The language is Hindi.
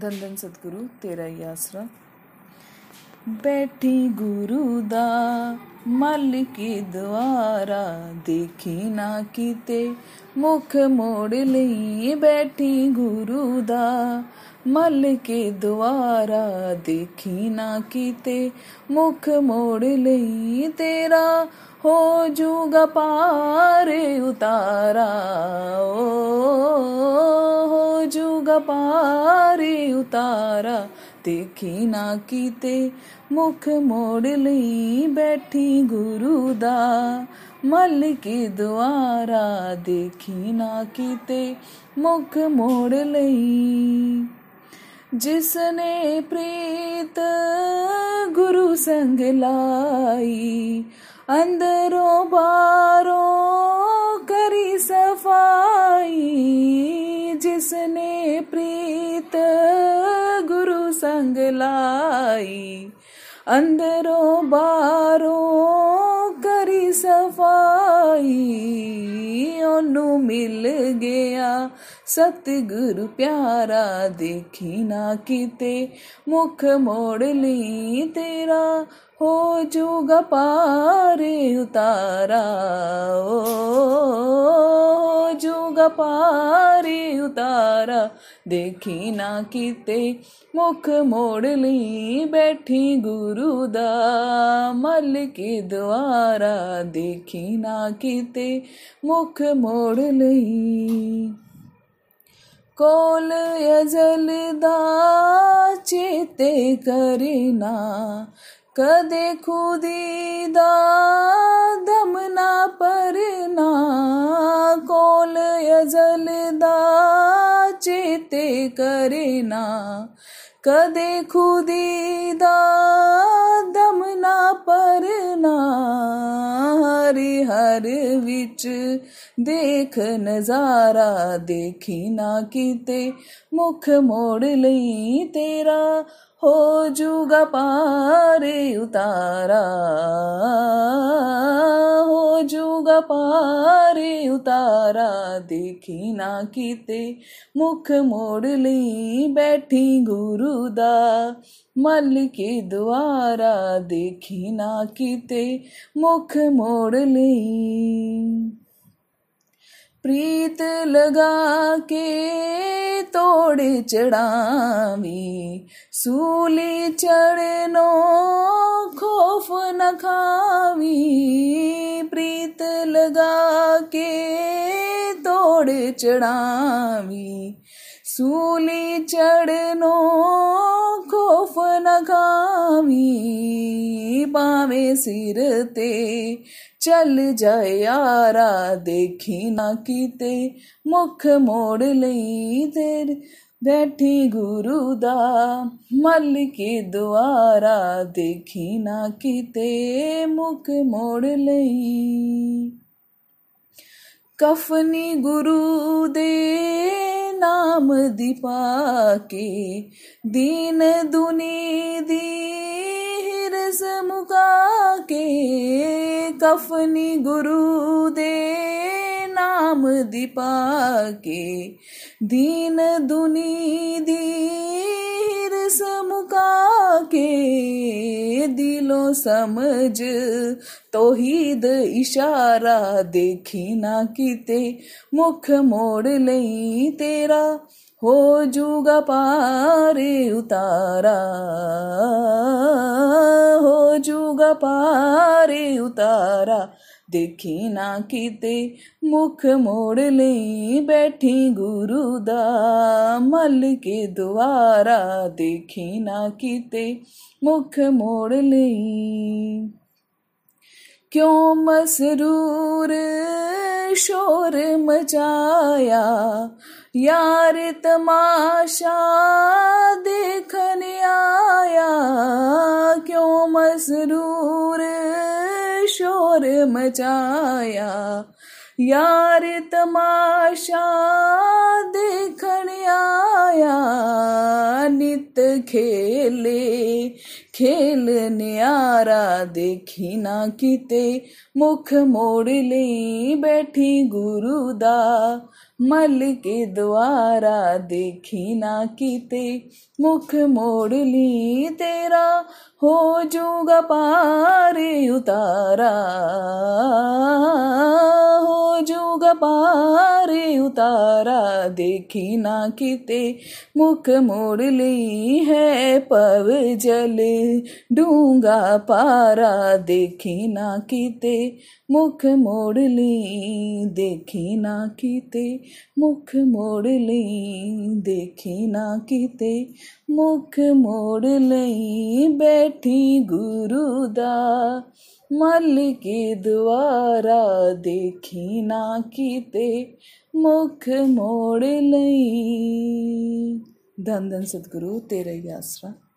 ਧੰਨ ਧੰਨ ਸਤਿਗੁਰੂ ਤੇਰਾ ਹੀ ਆਸਰਾ ਬੈਠੀ ਗੁਰੂ ਦਾ ਮਲ ਕੀ ਦਵਾਰਾ ਦੇਖੀ ਨਾ ਕੀਤੇ ਮੁਖ ਮੋੜ ਲਈ ਬੈਠੀ ਗੁਰੂ ਦਾ ਮਲ ਕੇ ਦੁਆਰਾ ਦੇਖੀ ਨਾ ਕੀਤੇ ਮੁਖ ਮੋੜ ਲਈ ਤੇਰਾ ਹੋ ਜੂਗਾ ਪਾਰ ਉਤਾਰਾ ਓ ਹੋ जुग पारे उतारा, देखी ना कि मुख मोड़ ली बैठी गुरुदा मल के द्वारा देखी ना कि मुख मोड़ ली जिसने प्रीत गुरु संग लाई, अंदरों बारों लाई अंदरों बारों करी सफ़ाई ओनू मिल गया सतगुरु प्यारा देखी ना किते, मुख मोड़ ली तेरा, हो जूगा पारे उतारा, ओ जूगा पारे उतारा, देखी ना किते, मुख मोड़ ली बैठी गुरु दा मल के द्वारा देखी ना किते, मुख मोड़ ली। कोल यजल चेते करीना कदे खुदीदा दमना ना परना। यजल यजलदा चेते करे ना। कदे खुदी दम ना परना हरि हर विच देख नज़ारा देखी ना किते। मुख मोड़ ली तेरा हो जूगा पारे उतारा। हो जूगा पार उतारा देखी ना कि मुख मोड़ ली बैठी गुरुदा मल के द्वारा देखी ना कीते। मुख मोड़ ली। प्रीत लगा के घोड़े चढ़ावी सूली चढ़नो खौफ न खावी प्रीत लगा के तोड़े चढ़ावी सूली चढ़नो खोफ न खावी ਖੋਫ ਨ ਖਾਵੀ ਪਾਵੇ ਸਿਰ ਤੇ ਚੱਲ ਜਾਏ ਯਾਰਾ ਦੇਖੀ ਨਾ ਕੀਤੇ ਮੁਖ ਮੋੜ ਲਈ ਤੇਰੇ ਬੈਠੀ ਗੁਰੂ ਦਾ ਮਲ ਕੇ ਦੁਆਰਾ ਦੇਖੀ ਨਾ ਕੀਤੇ ਮੁਖ ਮੋੜ ਲਈ ਕਫਨੀ ਗੁਰੂ ਦੇ ਨਾਮ ਦੀ ਪਾ ਕੇ ਦੀਨ ਦੁਨੀ ਦੀ नज मुका के कफनी गुरु दे नाम दीपा के। दीन दुनी दीर समुका के। दिलो समझ तोहीद इशारा देखी ना किते। मुख मोड़ लई तेरा हो जूगा पारे उतारा। हो जूगा पारे उतारा। देखी ना किते मुख मोड़ ले बैठी गुरुदा मल के द्वारा। देखी ना किते मुख मोड़ ले क्यों मसरूर शोर मचाया? यार तमाशा देखने आया। क्यों मसरूर शोर मचाया? यार तमाशा देखने आया। नित खेले, खेलने आरा देखी ना किते, मुख मोड़ ले बैठी गुरुदा मल के द्वारा देखी ना किते, मुख मोड़ ली तेरा, हो जूगा पारे उतारा। पारे उतारा देखी ना किते। मुख मोड़ ली है पव जल। डूँगा पारा देखी ना किते। मुख मोड़ ली देखी ना किते। मुख मोड़ ली देखी ना किते। मुख मोड़ ली बैठी गुरुदा मल्लिके द्वारा देखी ना कीते मुख मोड़ लई। धन धन सदगुरु तेरा ही आसरा।